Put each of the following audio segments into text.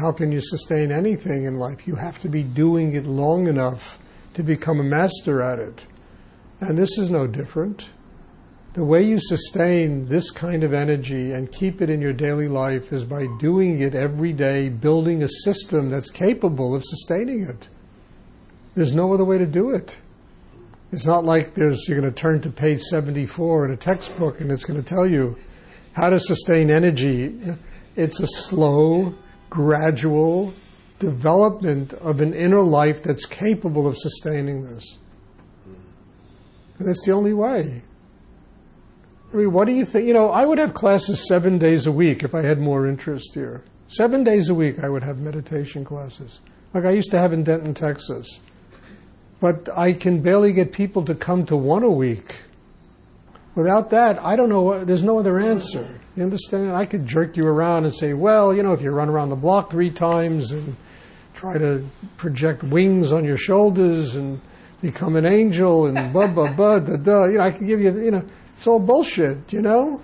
how can you sustain anything in life? You have to be doing it long enough to become a master at it. And this is no different. The way you sustain this kind of energy and keep it in your daily life is by doing it every day, building a system that's capable of sustaining it. There's no other way to do it. It's not like there's you're going to turn to page 74 in a textbook and it's going to tell you how to sustain energy. It's a slow, gradual development of an inner life that's capable of sustaining this. And that's the only way. I mean, what do you think? You know, I would have classes seven days a week if I had more interest here. Seven days a week, I would have meditation classes, like I used to have in Denton, Texas. But I can barely get people to come to one a week. Without that, I don't know. What, there's no other answer. You understand? I could jerk you around and say, well, you know, if you run around the block three times and try to project wings on your shoulders and become an angel and blah blah blah da da. You know, I can give you. You know, it's all bullshit. You know.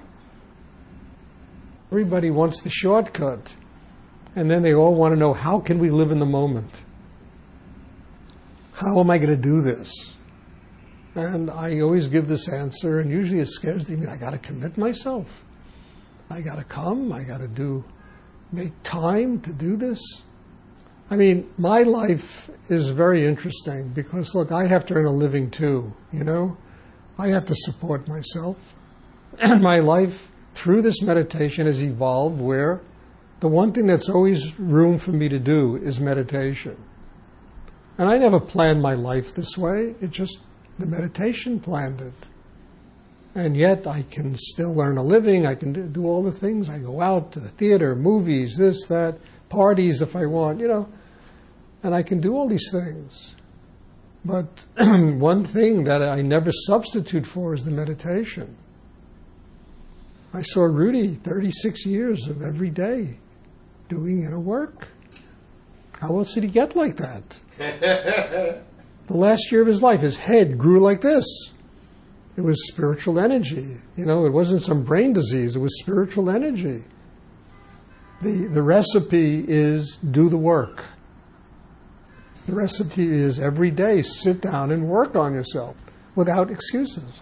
Everybody wants the shortcut, and then they all want to know how can we live in the moment. How am I going to do this? And I always give this answer, and usually it scares me. I got to commit myself. I got to come. I got to do, make time to do this. I mean, my life is very interesting because, look, I have to earn a living too, you know? I have to support myself. And my life through this meditation has evolved where the one thing that's always room for me to do is meditation. And I never planned my life this way, it just, the meditation planned it. And yet I can still earn a living, I can do, all the things. I go out to the theater, movies, this, that, parties if I want, you know and I can do all these things. But one thing that I never substitute for is the meditation. I saw Rudy 36 years of every day doing inner work. How else did he get like that? the last year of his life, his head grew like this. It was spiritual energy. You know, it wasn't some brain disease, it was spiritual energy. The, the recipe is do the work. The recipe is every day sit down and work on yourself without excuses.